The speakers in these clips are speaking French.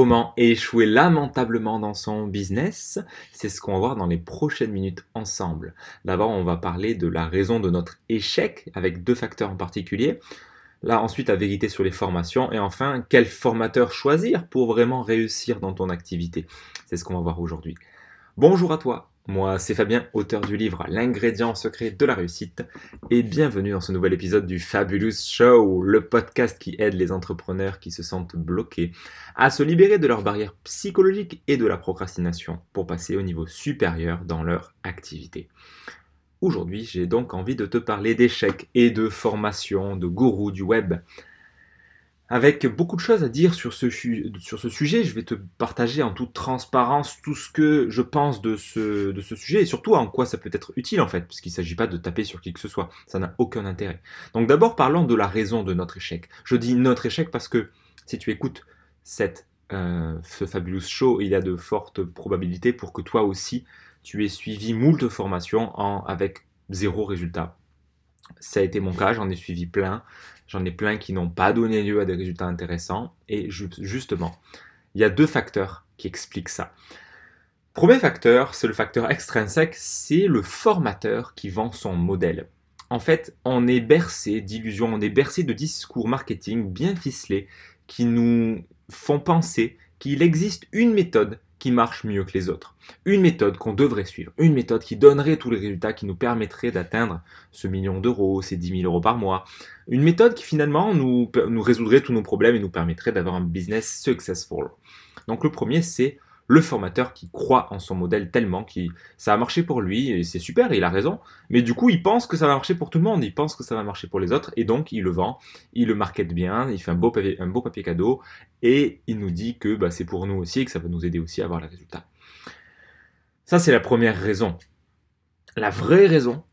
Comment échouer lamentablement dans son business C'est ce qu'on va voir dans les prochaines minutes ensemble. D'abord, on va parler de la raison de notre échec avec deux facteurs en particulier. Là, ensuite, la vérité sur les formations. Et enfin, quel formateur choisir pour vraiment réussir dans ton activité C'est ce qu'on va voir aujourd'hui. Bonjour à toi, moi, c'est Fabien, auteur du livre L'ingrédient secret de la réussite, et bienvenue dans ce nouvel épisode du Fabulous Show, le podcast qui aide les entrepreneurs qui se sentent bloqués à se libérer de leurs barrières psychologiques et de la procrastination pour passer au niveau supérieur dans leur activité. Aujourd'hui, j'ai donc envie de te parler d'échecs et de formation, de gourous du web, avec beaucoup de choses à dire sur ce, sujet. Je vais te partager en toute transparence tout ce que je pense de ce, sujet et surtout en quoi ça peut être utile en fait, puisqu'il ne s'agit pas de taper sur qui que ce soit. Ça n'a aucun intérêt. Donc d'abord parlons de la raison de notre échec. Je dis notre échec parce que si tu écoutes euh, ce fabulous show, il y a de fortes probabilités pour que toi aussi tu aies suivi moult formations avec zéro résultat. Ça a été mon cas, j'en ai suivi plein. J'en ai plein qui n'ont pas donné lieu à des résultats intéressants. Et justement, il y a deux facteurs qui expliquent ça. Premier facteur, c'est le facteur extrinsèque, c'est le formateur qui vend son modèle. En fait, on est bercé d'illusions, on est bercé de discours marketing bien ficelés qui nous font penser qu'il existe une méthode qui marche mieux que les autres. Une méthode qu'on devrait suivre, une méthode qui donnerait tous les résultats qui nous permettrait d'atteindre ce million d'euros, ces 10 000 euros par mois. Une méthode qui finalement nous, nous résoudrait tous nos problèmes et nous permettrait d'avoir un business successful. Donc le premier, c'est le formateur qui croit en son modèle tellement que ça a marché pour lui et c'est super, il a raison. Mais du coup, il pense que ça va marcher pour tout le monde, il pense que ça va marcher pour les autres et donc il le vend, il le market bien, il fait un beau papier, un beau papier cadeau et il nous dit que bah, c'est pour nous aussi et que ça va nous aider aussi à avoir les résultats. Ça, c'est la première raison. La vraie raison,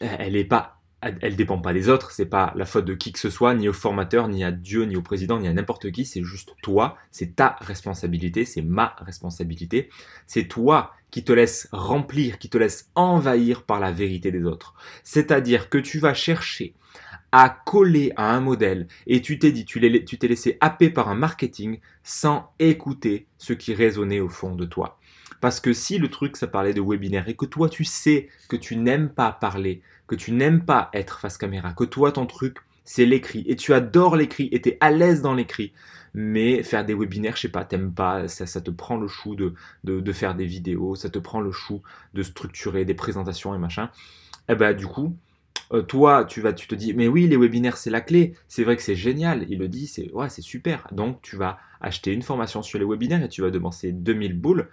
elle n'est pas elle dépend pas des autres, c'est pas la faute de qui que ce soit, ni au formateur, ni à Dieu, ni au président, ni à n'importe qui, c'est juste toi, c'est ta responsabilité, c'est ma responsabilité, c'est toi qui te laisse remplir, qui te laisse envahir par la vérité des autres. C'est-à-dire que tu vas chercher à coller à un modèle et tu t'es dit, tu t'es laissé happer par un marketing sans écouter ce qui résonnait au fond de toi. Parce que si le truc ça parlait de webinaire et que toi tu sais que tu n'aimes pas parler, que tu n'aimes pas être face caméra, que toi ton truc c'est l'écrit et tu adores l'écrit et tu es à l'aise dans l'écrit, mais faire des webinaires, je sais pas, t'aimes pas, ça, ça, te prend le chou de, de, faire des vidéos, ça te prend le chou de structurer des présentations et machin, et eh ben du coup, euh, toi, tu vas, tu te dis, mais oui, les webinaires, c'est la clé. C'est vrai que c'est génial. Il le dit, c'est ouais, c'est super. Donc, tu vas acheter une formation sur les webinaires et tu vas dépenser 2000 boules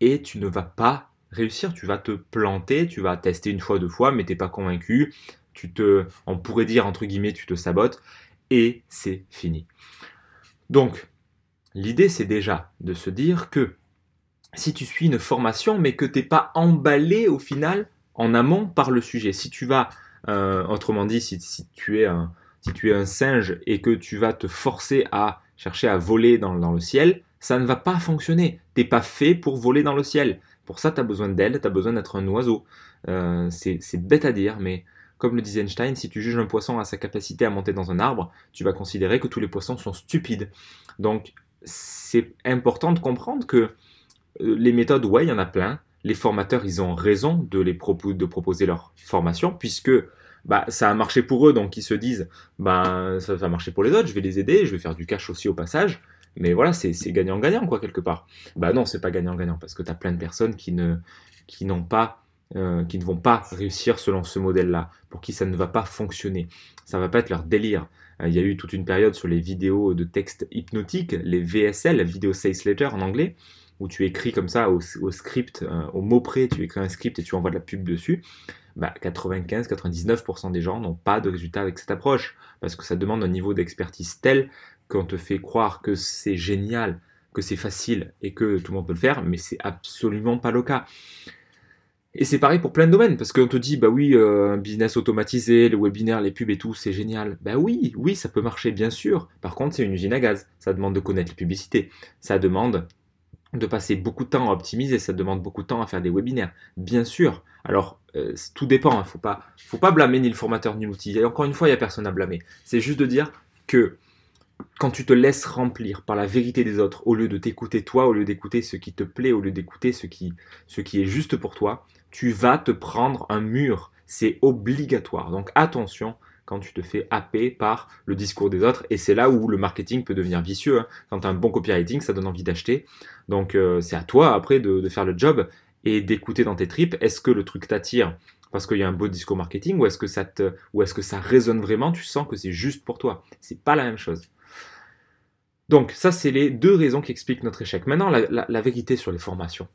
et tu ne vas pas réussir, tu vas te planter, tu vas tester une fois, deux fois, mais tu n'es pas convaincu, tu te, on pourrait dire entre guillemets, tu te sabotes, et c'est fini. Donc, l'idée c'est déjà de se dire que si tu suis une formation, mais que tu n'es pas emballé au final en amont par le sujet, si tu vas, euh, autrement dit, si, tu es un, si tu es un singe et que tu vas te forcer à chercher à voler dans, dans le ciel, ça ne va pas fonctionner. T'es pas fait pour voler dans le ciel. Pour ça, tu as besoin d'aile, tu as besoin d'être un oiseau. Euh, c'est bête à dire, mais comme le disait Einstein, si tu juges un poisson à sa capacité à monter dans un arbre, tu vas considérer que tous les poissons sont stupides. Donc, c'est important de comprendre que euh, les méthodes, ouais, il y en a plein. Les formateurs, ils ont raison de, les de proposer leur formation, puisque bah, ça a marché pour eux, donc ils se disent, bah, ça va marcher pour les autres, je vais les aider, je vais faire du cash aussi au passage. Mais voilà, c'est gagnant-gagnant, quoi, quelque part. Bah non, c'est pas gagnant-gagnant, parce que tu as plein de personnes qui ne, qui n'ont pas, euh, qui ne vont pas réussir selon ce modèle-là, pour qui ça ne va pas fonctionner. Ça va pas être leur délire. Euh, il y a eu toute une période sur les vidéos de texte hypnotique, les VSL, Video Sales Letter en anglais, où tu écris comme ça au, script, euh, au mot près, tu écris un script et tu envoies de la pub dessus. Bah, 95-99% des gens n'ont pas de résultat avec cette approche, parce que ça demande un niveau d'expertise tel qu'on te fait croire que c'est génial, que c'est facile et que tout le monde peut le faire, mais c'est absolument pas le cas. Et c'est pareil pour plein de domaines, parce qu'on te dit, bah oui, euh, un business automatisé, le webinaire, les pubs et tout, c'est génial. Bah oui, oui, ça peut marcher, bien sûr. Par contre, c'est une usine à gaz. Ça demande de connaître les publicités. Ça demande de passer beaucoup de temps à optimiser. Ça demande beaucoup de temps à faire des webinaires. Bien sûr. Alors, euh, tout dépend. Il hein. ne faut pas, faut pas blâmer ni le formateur ni l'outil. Et encore une fois, il n'y a personne à blâmer. C'est juste de dire que quand tu te laisses remplir par la vérité des autres, au lieu de t'écouter toi, au lieu d'écouter ce qui te plaît, au lieu d'écouter ce qui, ce qui est juste pour toi, tu vas te prendre un mur. C'est obligatoire. Donc attention quand tu te fais happer par le discours des autres. Et c'est là où le marketing peut devenir vicieux. Hein. Quand tu as un bon copywriting, ça donne envie d'acheter. Donc euh, c'est à toi après de, faire le job et d'écouter dans tes tripes. Est-ce que le truc t'attire parce qu'il y a un beau discours marketing ou est-ce que ça est-ce que ça résonne vraiment? Tu sens que c'est juste pour toi. C'est pas la même chose. Donc ça, c'est les deux raisons qui expliquent notre échec. Maintenant, la vérité sur les formations.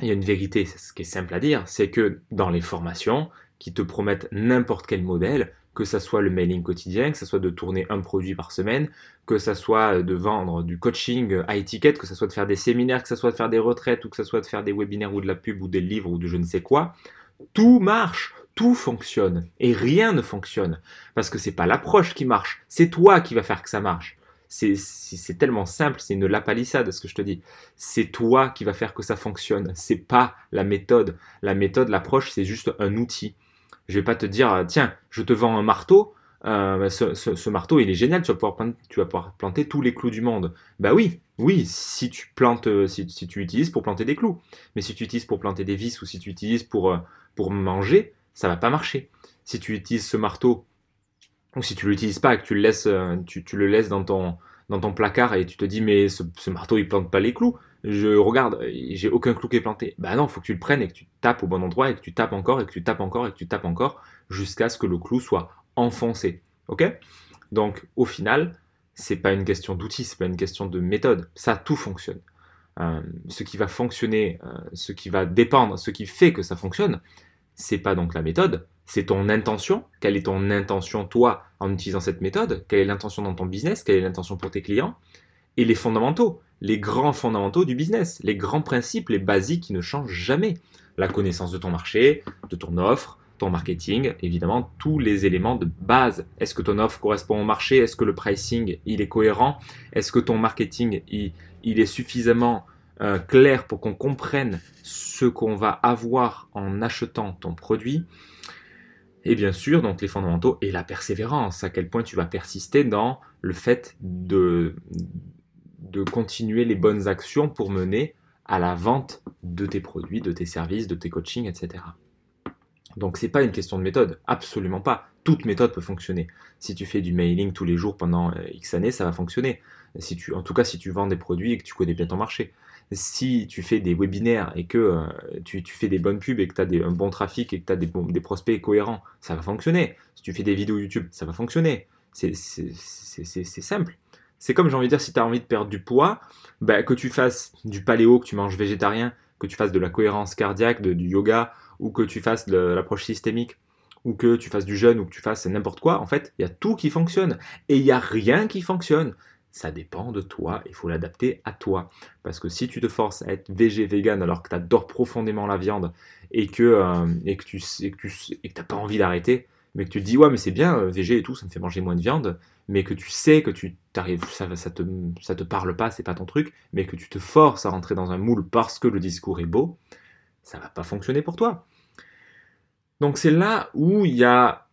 Il y a une vérité, ce qui est simple à dire, c'est que dans les formations qui te promettent n'importe quel modèle, que ça soit le mailing quotidien, que ça soit de tourner un produit par semaine, que ça soit de vendre du coaching à étiquette, que ça soit de faire des séminaires, que ça soit de faire des retraites, ou que ça soit de faire des webinaires ou de la pub ou des livres ou de je ne sais quoi, tout marche, tout fonctionne. Et rien ne fonctionne. Parce que c'est pas l'approche qui marche, c'est toi qui va faire que ça marche c'est tellement simple, c'est une lapalissade ce que je te dis. C'est toi qui va faire que ça fonctionne, c'est pas la méthode. La méthode, l'approche, c'est juste un outil. Je vais pas te dire, tiens, je te vends un marteau, euh, ce, marteau il est génial, tu vas, pouvoir planter, tous les clous du monde. Bah oui, oui, si tu plantes, euh, si, tu utilises pour planter des clous. Mais si tu utilises pour planter des vis ou si tu utilises pour, euh, pour manger, ça va pas marcher. Si tu utilises ce marteau ou si tu l'utilises pas et que tu le laisses, euh, dans ton placard et tu te dis mais ce, marteau il plante pas les clous. Je regarde, j'ai aucun clou qui est planté. Bah non, faut que tu le prennes et que tu tapes au bon endroit et que tu tapes encore et que tu tapes encore et que tu tapes encore jusqu'à ce que le clou soit enfoncé. Ok? Donc au final, c'est pas une question d'outils, c'est pas une question de méthode. Ça, tout fonctionne. Euh, ce qui va fonctionner, euh, ce qui va dépendre, ce qui fait que ça fonctionne, c'est pas donc la méthode, c'est ton intention. Quelle est ton intention, toi, en utilisant cette méthode? Quelle est l'intention dans ton business? Quelle est l'intention pour tes clients? Et les fondamentaux, les grands fondamentaux du business, les grands principes, les basiques qui ne changent jamais. La connaissance de ton marché, de ton offre, ton marketing, évidemment, tous les éléments de base. Est-ce que ton offre correspond au marché? Est-ce que le pricing, il est cohérent? Est-ce que ton marketing, il, est suffisamment euh, clair pour qu'on comprenne ce qu'on va avoir en achetant ton produit? Et bien sûr, donc les fondamentaux et la persévérance, à quel point tu vas persister dans le fait de, continuer les bonnes actions pour mener à la vente de tes produits, de tes services, de tes coachings, etc. Donc c'est pas une question de méthode, absolument pas. Toute méthode peut fonctionner. Si tu fais du mailing tous les jours pendant euh, X années, ça va fonctionner. En tout cas, si tu vends des produits et que tu connais bien ton marché si tu fais des webinaires et que euh, tu, fais des bonnes pubs et que tu as un bon trafic et que tu as des, prospects cohérents, ça va fonctionner. Si tu fais des vidéos YouTube, ça va fonctionner. C'est simple. C'est comme j'ai envie de dire, si tu as envie de perdre du poids, bah, que tu fasses du paléo, que tu manges végétarien, que tu fasses de la cohérence cardiaque, du yoga, ou que tu fasses de l'approche systémique, ou que tu fasses du jeûne, ou que tu fasses n'importe quoi, en fait, il y a tout qui fonctionne. Et il n'y a rien qui fonctionne ça dépend de toi, il faut l'adapter à toi. Parce que si tu te forces à être végé, vegan alors que tu adores profondément la viande et que, euh, et que tu et que n'as pas envie d'arrêter, mais que tu te dis ouais mais c'est bien, euh, végé et tout, ça me fait manger moins de viande, mais que tu sais que tu t'arrives, ça, ça, te, ça te parle pas, c'est pas ton truc, mais que tu te forces à rentrer dans un moule parce que le discours est beau, ça va pas fonctionner pour toi. Donc c'est là où il y a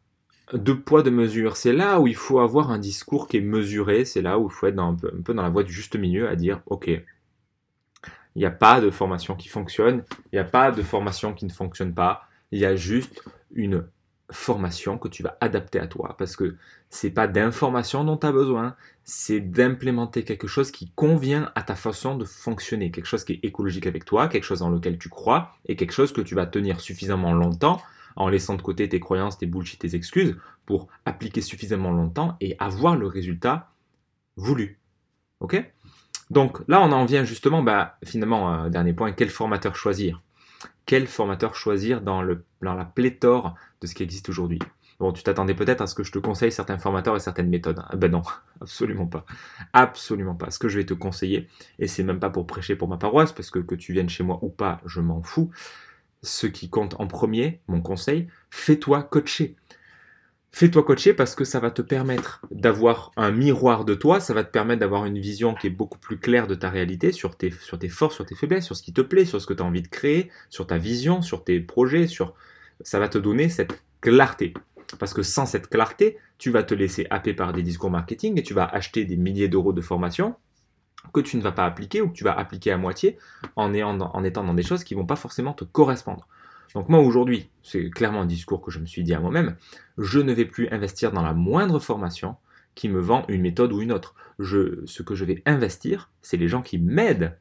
deux poids, de mesure. C'est là où il faut avoir un discours qui est mesuré, c'est là où il faut être un, peu, dans la voie du juste milieu, à dire, ok, il n'y a pas de formation qui fonctionne, il n'y a pas de formation qui ne fonctionne pas, il y a juste une formation que tu vas adapter à toi, parce que c'est pas d'information dont tu as besoin, c'est d'implémenter quelque chose qui convient à ta façon de fonctionner, quelque chose qui est écologique avec toi, quelque chose dans lequel tu crois, et quelque chose que tu vas tenir suffisamment longtemps en laissant de côté tes croyances, tes bullshit, tes excuses, pour appliquer suffisamment longtemps et avoir le résultat voulu. Ok? Donc là, on en vient justement, bah, finalement, dernier point, quel formateur choisir? Quel formateur choisir dans, le, dans la pléthore de ce qui existe aujourd'hui? Bon, tu t'attendais peut-être à ce que je te conseille certains formateurs et certaines méthodes. Ben non, absolument pas. Absolument pas. Ce que je vais te conseiller, et c'est même pas pour prêcher pour ma paroisse, parce que que tu viennes chez moi ou pas, je m'en fous ce qui compte en premier, mon conseil, fais-toi coacher. Fais-toi coacher parce que ça va te permettre d'avoir un miroir de toi, ça va te permettre d'avoir une vision qui est beaucoup plus claire de ta réalité, sur tes, forces, sur tes faiblesses, sur ce qui te plaît, sur ce que tu as envie de créer, sur ta vision, sur tes projets, sur... ça va te donner cette clarté. Parce que sans cette clarté, tu vas te laisser happer par des discours marketing et tu vas acheter des milliers d'euros de formation que tu ne vas pas appliquer ou que tu vas appliquer à moitié en, en étant dans des choses qui ne vont pas forcément te correspondre. Donc moi aujourd'hui, c'est clairement un discours que je me suis dit à moi-même, je ne vais plus investir dans la moindre formation qui me vend une méthode ou une autre. Je, ce que je vais investir, c'est les gens qui m'aident,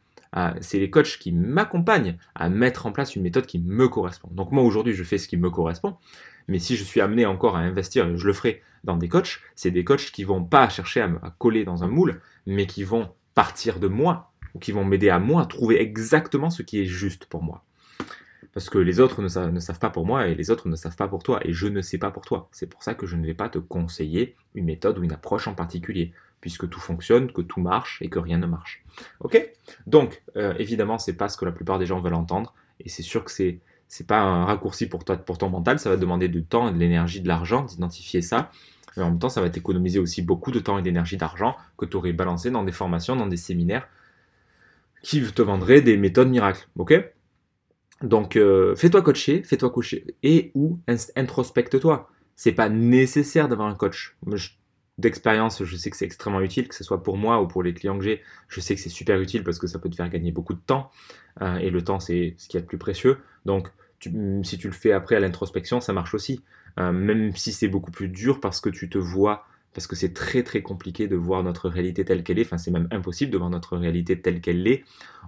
c'est les coachs qui m'accompagnent à mettre en place une méthode qui me correspond. Donc moi aujourd'hui, je fais ce qui me correspond, mais si je suis amené encore à investir, je le ferai dans des coachs, c'est des coachs qui vont pas chercher à me coller dans un moule, mais qui vont partir de moi, ou qui vont m'aider à moi à trouver exactement ce qui est juste pour moi. Parce que les autres ne savent, pas pour moi et les autres ne savent pas pour toi. Et je ne sais pas pour toi. C'est pour ça que je ne vais pas te conseiller une méthode ou une approche en particulier. Puisque tout fonctionne, que tout marche et que rien ne marche. Ok? Donc, euh, évidemment, c'est pas ce que la plupart des gens veulent entendre. Et c'est sûr que c'est c'est pas un raccourci pour toi, pour ton mental. Ça va demander du temps de l'énergie, de l'argent d'identifier ça. Mais en même temps, ça va t'économiser aussi beaucoup de temps et d'énergie, d'argent que tu aurais balancé dans des formations, dans des séminaires qui te vendraient des méthodes miracles. Ok? Donc, euh, fais-toi coacher, fais-toi coacher et ou introspecte-toi. C'est pas nécessaire d'avoir un coach. D'expérience, je sais que c'est extrêmement utile, que ce soit pour moi ou pour les clients que j'ai. Je sais que c'est super utile parce que ça peut te faire gagner beaucoup de temps. Euh, et le temps, c'est ce qui est le plus précieux. Donc, si tu le fais après à l'introspection, ça marche aussi. Euh, même si c'est beaucoup plus dur parce que tu te vois parce que c'est très très compliqué de voir notre réalité telle qu'elle est, enfin c'est même impossible de voir notre réalité telle qu'elle est.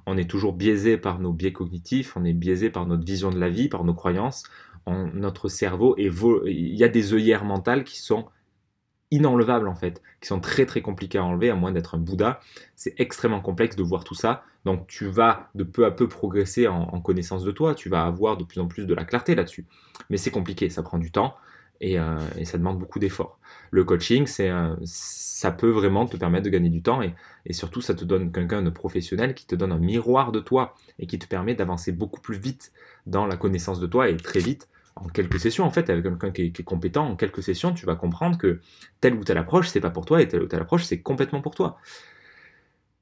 On est toujours biaisé par nos biais cognitifs, on est biaisé par notre vision de la vie, par nos croyances, notre cerveau, et il y a des œillères mentales qui sont inenlevables en fait, qui sont très très compliquées à enlever, à moins d'être un Bouddha. C'est extrêmement complexe de voir tout ça, donc tu vas de peu à peu progresser en, connaissance de toi, tu vas avoir de plus en plus de la clarté là-dessus. Mais c'est compliqué, ça prend du temps. Euh, et, ça demande beaucoup d'efforts. Le coaching, c'est, ça peut vraiment te permettre de gagner du temps et, surtout ça te donne quelqu'un de professionnel qui te donne un miroir de toi et qui te permet d'avancer beaucoup plus vite dans la connaissance de toi et très vite en quelques sessions en fait avec quelqu'un qui, est compétent en quelques sessions tu vas comprendre que telle ou telle approche c'est pas pour toi et telle ou telle approche c'est complètement pour toi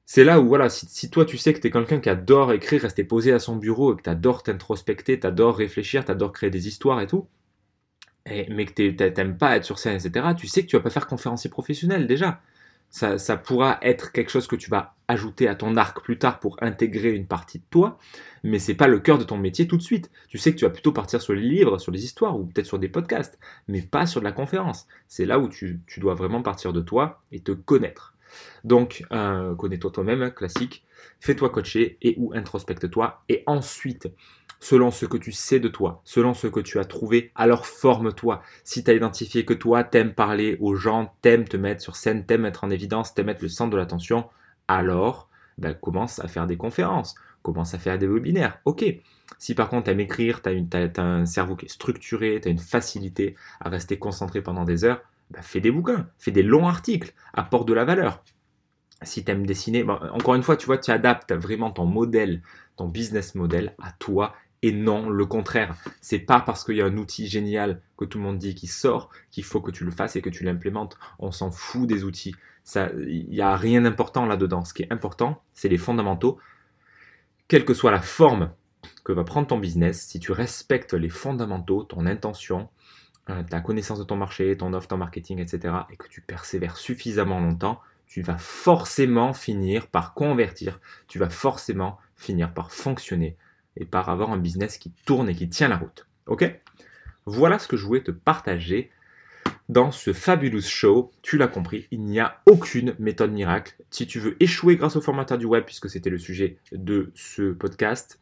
c'est là où, voilà, si, si, toi tu sais que tu es quelqu'un qui adore écrire, rester posé à son bureau et que tu adores t'introspecter, tu adores réfléchir, tu adores créer des histoires et tout, mais que tu n'aimes pas être sur scène, etc., tu sais que tu vas pas faire conférencier professionnel déjà. Ça, pourra être quelque chose que tu vas ajouter à ton arc plus tard pour intégrer une partie de toi, mais c'est pas le cœur de ton métier tout de suite. Tu sais que tu vas plutôt partir sur les livres, sur les histoires ou peut-être sur des podcasts, mais pas sur de la conférence. C'est là où tu, dois vraiment partir de toi et te connaître. Donc, euh, connais-toi toi-même, classique. Fais-toi coacher et ou introspecte-toi et ensuite selon ce que tu sais de toi, selon ce que tu as trouvé, alors forme-toi. Si tu as identifié que toi, t'aimes parler aux gens, t'aimes te mettre sur scène, t'aimes être en évidence, t'aimes être le centre de l'attention, alors ben, commence à faire des conférences, commence à faire des webinaires. Ok. Si par contre t'aimes écrire, tu as, un cerveau qui est structuré, tu as une facilité à rester concentré pendant des heures, ben, fais des bouquins, fais des longs articles, apporte de la valeur. Si tu aimes dessiner, encore une fois, tu vois, tu adaptes vraiment ton modèle, ton business model à toi et non, le contraire. C'est pas parce qu'il y a un outil génial que tout le monde dit qui sort qu'il faut que tu le fasses et que tu l'implémentes. On s'en fout des outils. Il n'y a rien d'important là-dedans. Ce qui est important, c'est les fondamentaux. Quelle que soit la forme que va prendre ton business, si tu respectes les fondamentaux, ton intention, euh, ta connaissance de ton marché, ton offre, ton marketing, etc., et que tu persévères suffisamment longtemps, tu vas forcément finir par convertir, tu vas forcément finir par fonctionner et par avoir un business qui tourne et qui tient la route. Ok? Voilà ce que je voulais te partager dans ce Fabulous Show. Tu l'as compris, il n'y a aucune méthode miracle. Si tu veux échouer grâce au formateur du web, puisque c'était le sujet de ce podcast,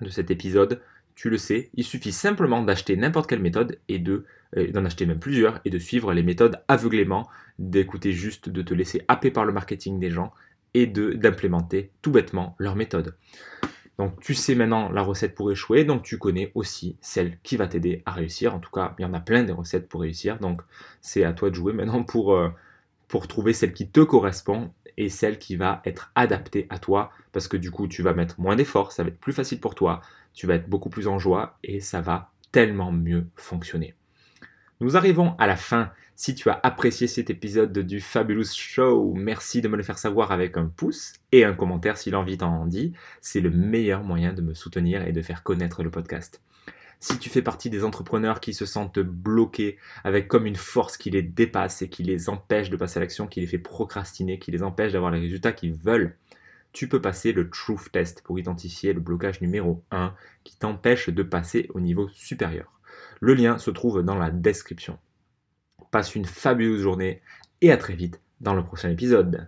de cet épisode, tu le sais, il suffit simplement d'acheter n'importe quelle méthode et de euh, d'en acheter même plusieurs et de suivre les méthodes aveuglément, d'écouter juste, de te laisser happer par le marketing des gens et de d'implémenter tout bêtement leur méthode. Donc tu sais maintenant la recette pour échouer, donc tu connais aussi celle qui va t'aider à réussir. En tout cas, il y en a plein des recettes pour réussir, donc c'est à toi de jouer maintenant pour, euh, pour trouver celle qui te correspond et celle qui va être adaptée à toi, parce que du coup tu vas mettre moins d'efforts, ça va être plus facile pour toi, tu vas être beaucoup plus en joie et ça va tellement mieux fonctionner. Nous arrivons à la fin. Si tu as apprécié cet épisode du Fabulous Show, merci de me le faire savoir avec un pouce et un commentaire si l'envie t'en dit. C'est le meilleur moyen de me soutenir et de faire connaître le podcast. Si tu fais partie des entrepreneurs qui se sentent bloqués avec comme une force qui les dépasse et qui les empêche de passer à l'action, qui les fait procrastiner, qui les empêche d'avoir les résultats qu'ils veulent, tu peux passer le Truth Test pour identifier le blocage numéro 1 qui t'empêche de passer au niveau supérieur. Le lien se trouve dans la description. Passe une fabuleuse journée et à très vite dans le prochain épisode.